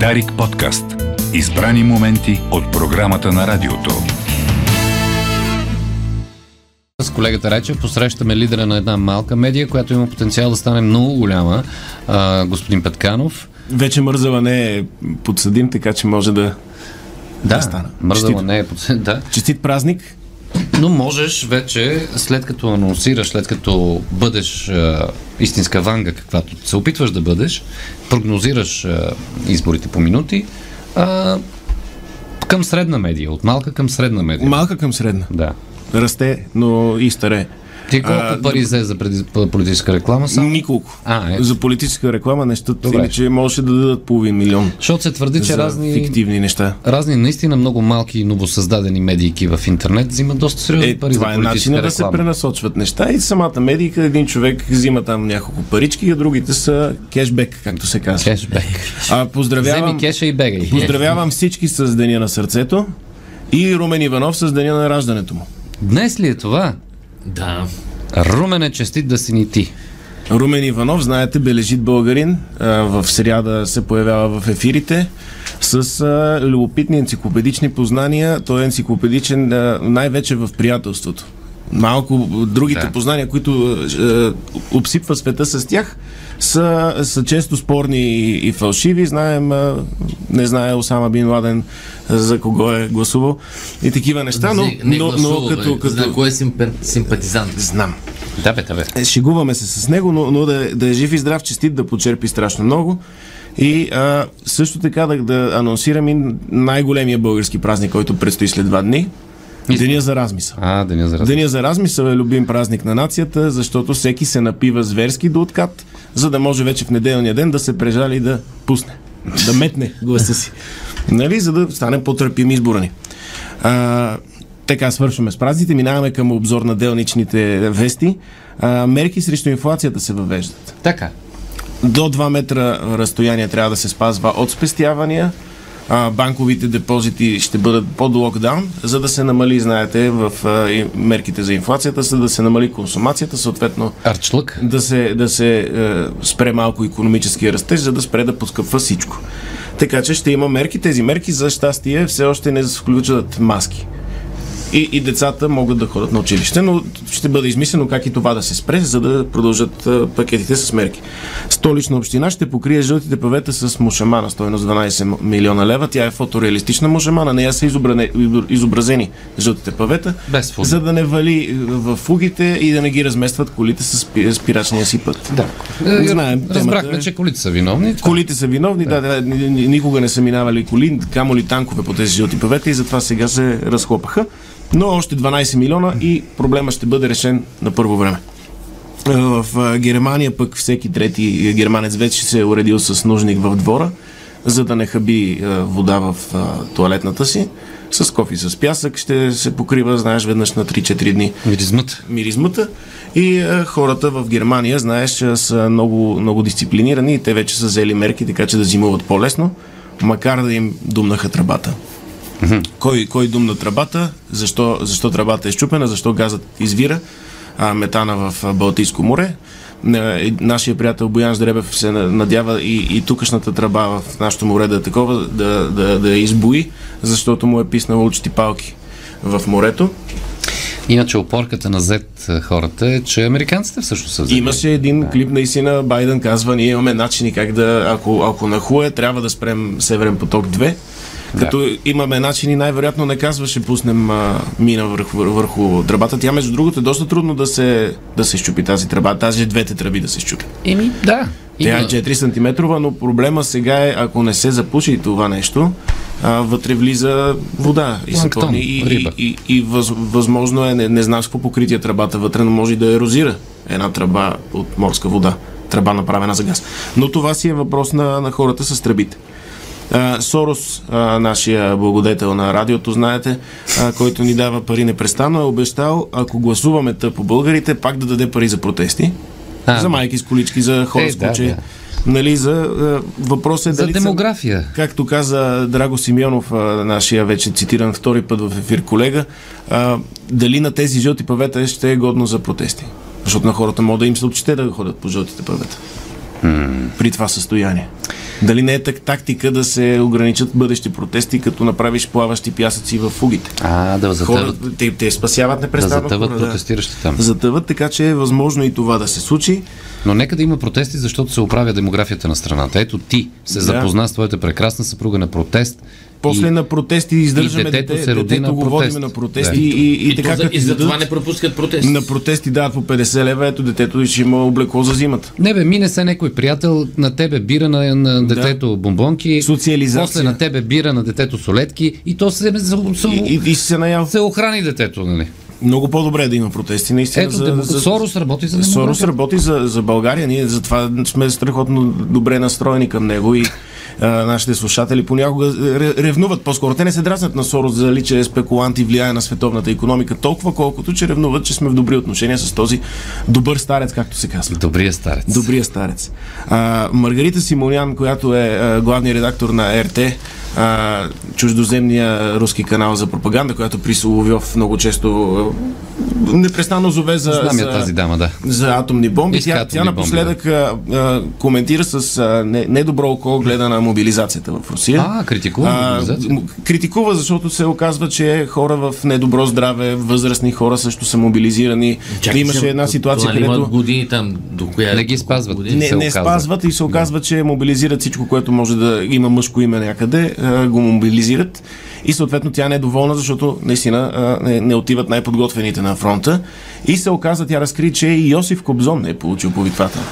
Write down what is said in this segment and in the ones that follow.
Дарик подкаст. Избрани моменти от програмата на радиото. С колегата Речев посрещаме лидера на една малка медия, която има потенциал да стане много голяма, а, господин Петканов. Вече мързала не е подсъдим, така че може да, Да, стана. мързала Честит. не е под... Да. Честит празник! Но можеш вече, след като анонсираш, след като бъдеш а, истинска ванга, каквато се опитваш да бъдеш, прогнозираш а, изборите по минути, а, към средна медия, от малка към средна медия. Малка към средна. Да. Расте, но и старе. Ти колко А, пари взе за преди, политическа реклама? Само? Николко. А, е. За политическа реклама нещата, Добре. иначе можеше да дадат половин милион. Защото се твърди, че разни, фиктивни неща. разни наистина много малки и новосъздадени медийки в интернет взимат доста сериозни Е, пари това за е начинът да се пренасочват неща и самата медийка, един човек взима там няколко парички, а другите са кешбек, както се казва. Кешбек. А, поздравявам, Вземи кеша и бегай. поздравявам всички с Деня на сърцето и Румен Иванов с Деня на раждането му. Днес ли е това? Да. Румен е честит да си ни ти. Румен Иванов, знаете, бележит българин, в сряда се появява в ефирите с а, любопитни енциклопедични познания. Той е енциклопедичен а, най-вече в приятелството. Малко другите Да. познания, които а, обсипва света с тях, са, са често спорни и, и фалшиви. Знаем, а, не знае Осама Бин Ладен за кого е гласувал и такива неща, но, не, не но, гласува, но като, бе. като... За кой е симпа- симпатизант? Знам. Да, бе, да, бе. Е, Шегуваме се с него, но, но да, е- да е жив и здрав, честит, да почерпи страшно много. И а, също така да, да анонсирам и най-големия български празник, който предстои след два дни. Деня за размисъл. А, деня за раз... Деня за размисъл е любим празник на нацията, защото всеки се напива зверски до откат, за да може вече в неделния ден да се прежали и да пусне, да метне гласа си. Нали, за да стане по-търпим избора ни. А, така, свършваме с празните, минаваме към обзор на делничните вести. А, мерки срещу инфлацията се въвеждат. Така. До 2 метра разстояние трябва да се спазва от спестявания. А, банковите депозити ще бъдат под локдаун, за да се намали, знаете, в а, мерките за инфлацията, за да се намали консумацията, съответно Арчлък. да се, да се е, спре малко економическия растеж, за да спре да поскъпва всичко. Така че ще има мерки. Тези мерки, за щастие, все още не включват маски. И, и децата могат да ходят на училище, но ще бъде измислено как и това да се спре, за да продължат а, пакетите с мерки. Столична община ще покрие жълтите павета с мушама на стоеност 12 милиона лева. Тя е фотореалистична мушама, на нея са изобране, изобразени жълтите павета, за да не вали в фугите и да не ги разместват колите с спи- спирачния си път. Да. Знаем, Разбрахме, темата е- че колите са виновни. Колите са виновни, да, да, ни- никога не са минавали коли, камо ли танкове по тези жълти павета и затова сега се разхлопаха. Но още 12 милиона и проблема ще бъде решен на първо време. Е, В Германия пък всеки трети германец вече се е уредил с нужник в двора, за да не хаби вода в туалетната си. С кофи с пясък ще се покрива, знаеш, веднъж на 3-4 дни Миризмата. миризмата и а, хората в Германия, знаеш, са много, много дисциплинирани и те вече са взели мерки, така че да зимуват по-лесно, макар да им думнаха тръбата. Кой, кой думна тръбата? Защо, защо тръбата е щупена? Защо газът извира? А, метана в Балтийско море. На- Нашия приятел Боян Ждребев се на- надява и, и тукашната тръба в нашото море да е такова, да, да, да избои, защото му е писнало учти палки в морето. Иначе опорката на Z хората е, че американците всъщност са взели. Имаше един клип, наистина, Байден казва, ние имаме начини как да, ако, ако нахуе, трябва да спрем Северен поток 2. Като имаме начини, най-вероятно не казва, ще пуснем а, мина върху, върху тръбата. Тя, между другото, е доста трудно да се, да се щупи тази тръба, тази двете тръби да се щупи. Еми, да. Тя е 4 см, но проблема сега е, ако не се запуши това нещо, а, вътре влиза вода и се пълни. И, и, и, и въз, възможно е, не, не знам с какво покритие тръбата вътре, но може да ерозира една тръба от морска вода. Тръба направена за газ. Но това си е въпрос на, на хората с тръбите. А, Сорос, а, нашия благодетел на радиото, знаете, а, който ни дава пари непрестанно, е обещал, ако гласуваме тъпо българите, пак да даде пари за протести. А. За майки с колички, за хора Е, с да, куче. да. Нали, за а, въпросът е За дали демография. Както каза Драго Симеонов, нашия вече цитиран втори път в ефир колега, а, дали на тези жълти павета ще е годно за протести. Защото на хората могат да им се отчете да ходят по жълтите павета. При това състояние. Дали не е так, тактика да се ограничат бъдещи протести, като направиш плаващи пясъци в фугите? А, да затъват, Хора, те, те спасяват да непрестанно. затъват хора, да. протестиращи там. Затъват, така че е възможно и това да се случи. Но нека да има протести, защото се оправя демографията на страната. Ето ти се Да. запозна с твоята прекрасна съпруга на протест. После и... на протести издържаме и детето дете, се роди детето на го протест. водим на протести Да. и, и, и, И, така то за, и за това не пропускат протест. на протести дават по 50 лева, ето детето ще има облекло за зимата. Не бе, мине се някой приятел, на тебе бира на, на детето бомбонки, Социализация. после на тебе бира на детето солетки и то се, се, се, И, и, и си се наял. се охрани детето, нали? Много по-добре е да има протести, наистина. Ето, демо... Сорос работи за Сорос демография. работи за, за България. Ние затова сме страхотно добре настроени към него и а, нашите слушатели понякога ре- ревнуват. По-скоро те не се дразнат на Сорос за личен спекулант и влияе на световната економика толкова, колкото че ревнуват, че сме в добри отношения с този добър старец, както се казва. Добрия старец. Добрия старец. А, Маргарита Симонян, която е а, главният редактор на РТ, а, чуждоземния руски канал за пропаганда, която при Соловьов много често непрестанно зове за, Знам я за, тази дама, да. за атомни бомби. Иска Тя, атомни тя напоследък а, а, коментира с а, не, недобро око гледа на мобилизацията в Русия. А, критикува мобилизацията? м- критикува, защото се оказва, че хора в недобро здраве, възрастни хора също са мобилизирани. Чакай Имаше се, една ситуация, това където години там, до коя... Не ги спазват. години? не, не спазват и се оказва, че мобилизират всичко, което може да има мъжко име някъде, а, го мобилизират и съответно тя не е доволна, защото наистина а, не, не отиват най-подготвените на фронта. И се оказа, тя разкри, че и Йосиф Кобзон не е получил повиквател.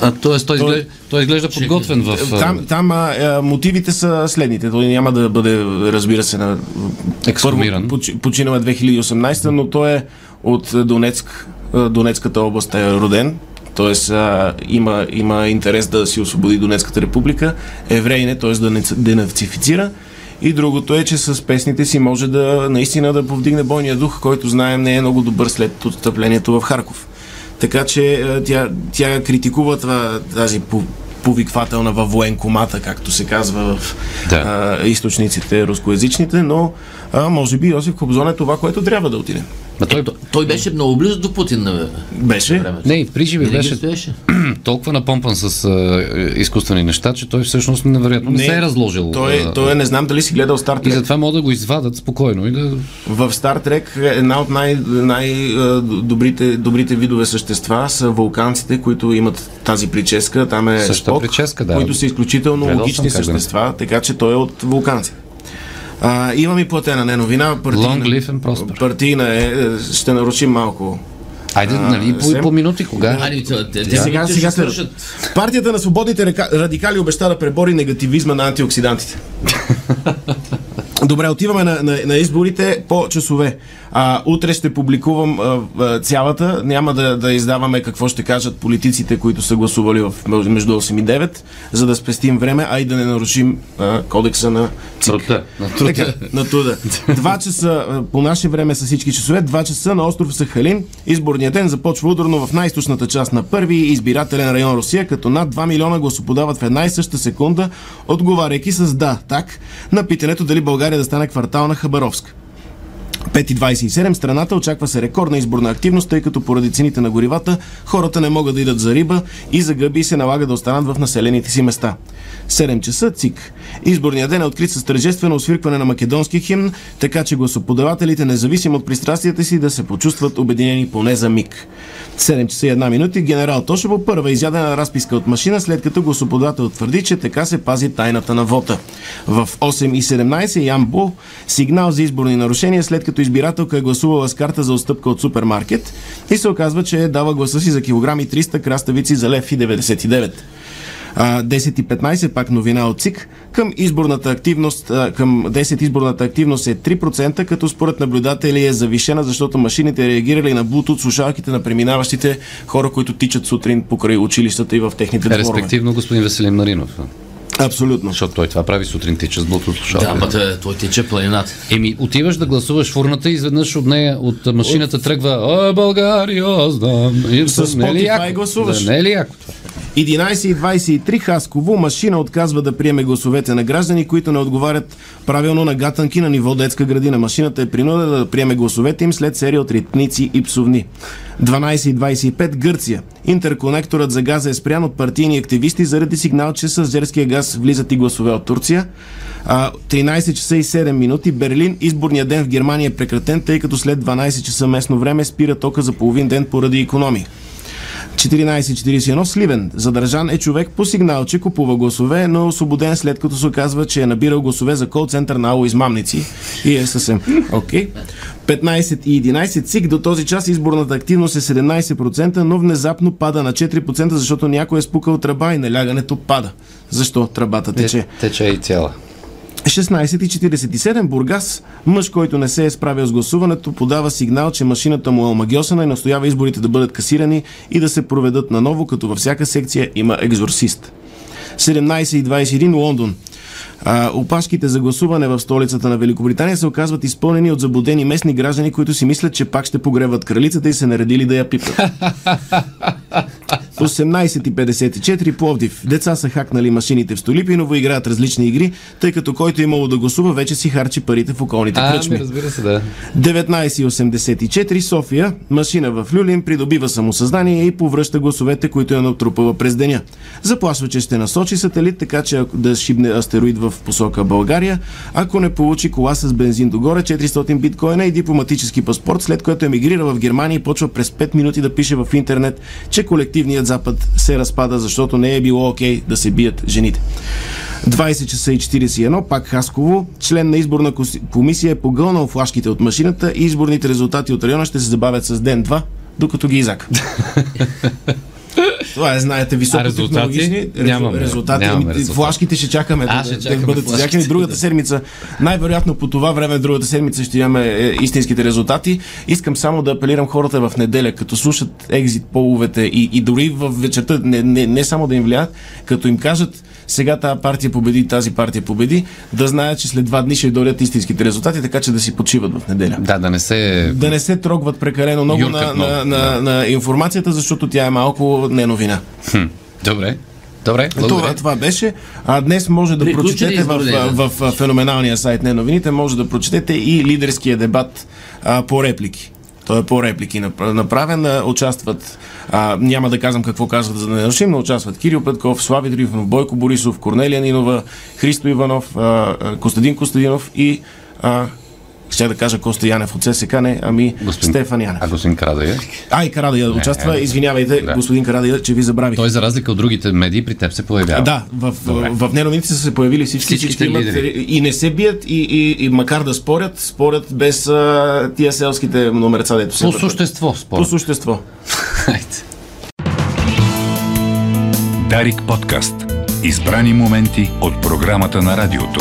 А, тоест, той, изглежда, той изглежда подготвен в... а, Там, там а, а, мотивите са следните. Той няма да бъде, разбира се, на... Ексхумиран. Първо, поч- починал е 2018, но той е от Донецк, Донецката област е роден. А, има, има интерес да си освободи Донецката република. Евреин е, т.е. да не денацифицира. И другото е, че с песните си може да наистина да повдигне бойния дух, който знаем не е много добър след отстъплението в Харков. Така че а, тя, тя критикува това, тази по- повиквателна във военкомата, както се казва в Да. а, източниците рускоязичните, но а, може би Йосиф Кобзон е това, което трябва да отиде. Ма той, Той, той беше много близо до Путин на Беше. времето. не, и в приживе беше стоеше. толкова напомпан с а, изкуствени неща, че той всъщност невероятно не, се е разложил. Той, а, той е, не знам дали си гледал Стар И Трек. затова могат да го извадат спокойно и да... В Стар Трек една от най- най-добрите добрите видове същества са вулканците, които имат тази прическа. Там е Същата Спок, прическа, да. които са изключително Гледал логични да не. същества, така че той е от вулканци. А, имам и платена не новина. Партийна, Long live and prosper. партийна е, ще нарушим малко. Айде, нали, по, по минути кога? Али, те, те, Сега- сега, се-. Партията на свободните радикали обеща да пребори негативизма на антиоксидантите. Добре, отиваме на, на, на изборите по часове. А, утре ще публикувам а, а, цялата. Няма да, да издаваме какво ще кажат политиците, които са гласували в, между 8 и 9, за да спестим време, а и да не нарушим а, кодекса на Труда. На труда. така, на труда. Два часа а, по наше време са всички часове. Два часа на остров Сахалин. Изборният ден започва ударно в най-источната част на първи избирателен район Русия, като над 2 милиона гласоподават в една и съща секунда, отговаряйки с да, так, на питането дали България да стане квартал на Хабаровск. 5.27 страната очаква се рекордна изборна активност, тъй като поради цените на горивата хората не могат да идат за риба и за гъби се налага да останат в населените си места. 7 часа ЦИК. Изборният ден е открит с тържествено освиркване на македонски химн, така че гласоподавателите, независимо от пристрастията си, да се почувстват обединени поне за миг. 7 часа и 1 минути генерал Тошево първа изядена разписка от машина, след като гласоподавател твърди, че така се пази тайната на вота. В 8.17 Ян Бу сигнал за изборни нарушения, след като избирателка е гласувала с карта за отстъпка от супермаркет и се оказва, че дава гласа си за килограми 300 краставици за лев и 99. А, 10.15 пак новина от ЦИК. Към изборната активност, към 10 изборната активност е 3%, като според наблюдатели е завишена, защото машините реагирали на Bluetooth слушалките на преминаващите хора, които тичат сутрин покрай училищата и в техните дворове. Респективно господин Веселин Маринов. Абсолютно. Защото той това прави сутрин тича с Bluetooth Да, слушалка. ама те- той тече планината. Еми, отиваш да гласуваш в урната и изведнъж от нея, от машината тръгва О, България, знам. И, С е Spotify гласуваш. Да, не е ли яко това? 11.23 Хасково. Машина отказва да приеме гласовете на граждани, които не отговарят правилно на гатанки на ниво детска градина. Машината е принудена да приеме гласовете им след серия от ритници и псовни. 12.25 Гърция. Интерконекторът за газа е спрян от партийни активисти заради сигнал, че с зерския газ влизат и гласове от Турция. А, 13 часа и 7 минути. Берлин. Изборният ден в Германия е прекратен, тъй като след 12 часа местно време спира тока за половин ден поради економии. 14.41 Сливен. Задържан е човек по сигнал, че купува гласове, но освободен след като се оказва, че е набирал гласове за кол-център на ало измамници. И е съвсем окей. Okay. 15 и 11 ЦИК до този час изборната активност е 17%, но внезапно пада на 4%, защото някой е спукал тръба и налягането пада. Защо тръбата тече? Тече и цяла. 16.47 Бургас. Мъж, който не се е справил с гласуването, подава сигнал, че машината му е омагиосана и настоява изборите да бъдат касирани и да се проведат наново, като във всяка секция има екзорсист. 17.21 Лондон. А, опашките за гласуване в столицата на Великобритания се оказват изпълнени от заблудени местни граждани, които си мислят, че пак ще погреват кралицата и се наредили да я пипат. 18.54 Пловдив. Деца са хакнали машините в Столипиново, играят различни игри, тъй като който имало да гласува, вече си харчи парите в околните А, кръчми. ми, разбира се, да. 19.84 София. Машина в Люлин придобива самосъзнание и повръща гласовете, които е натрупала през деня. Заплашва, че ще насочи сателит, така че да шибне астероид в посока България. Ако не получи кола с бензин догоре, 400 биткоина и дипломатически паспорт, след което емигрира в Германия и почва през 5 минути да пише в интернет, че колективният Запад се разпада, защото не е било окей да се бият жените. 20 часа и 41, пак Хасково. Член на изборна комисия е погълнал флашките от машината и изборните резултати от района ще се забавят с ден-два, докато ги изака. Това е, знаете, високотехнологични резултати? Нямаме. резултати. Нямаме резултати. Флашките ще чакаме А, да, ще да чакаме бъдат флашките, изякани. Другата да. седмица, най-вероятно по това време, другата седмица ще имаме е, истинските резултати. Искам само да апелирам хората в неделя, като слушат екзит половете и, и дори в вечерта, не, не, не само да им влияят, като им кажат сега тази партия победи, тази партия победи, да знаят, че след два дни ще дойдат истинските резултати, така че да си почиват в неделя. Да, да не се... Да не се трогват прекалено много на, много, на, на, на информацията, защото тя е малко не новина. Хм. Добре. Добре, Това, благодаря. това беше. А днес може да Приключи ли прочетете в, в, в, феноменалния сайт на новините, може да прочетете и лидерския дебат а, по реплики. Той е по реплики нап- направен. Участват, а, няма да казвам какво казват, за да нарушим, но участват Кирил Петков, Слави Трифонов, Бойко Борисов, Корнелия Нинова, Христо Иванов, а, Костадин Костадинов и а, ще да кажа Коста Янев от ССК, не, ами Стефан Янев. А господин Карадая? А, и Карадия участва. не. Извинявайте, Да. господин Карадия, че ви забравих. Той за разлика от другите медии при теб се появява. Да, в, Добре. в, в неновините са се появили всички, всички имат, лидери. и не се бият, и, и, и макар да спорят, спорят без а, тия селските номерца, дето се По същество, По според. същество. Дарик подкаст. Избрани моменти от програмата на радиото.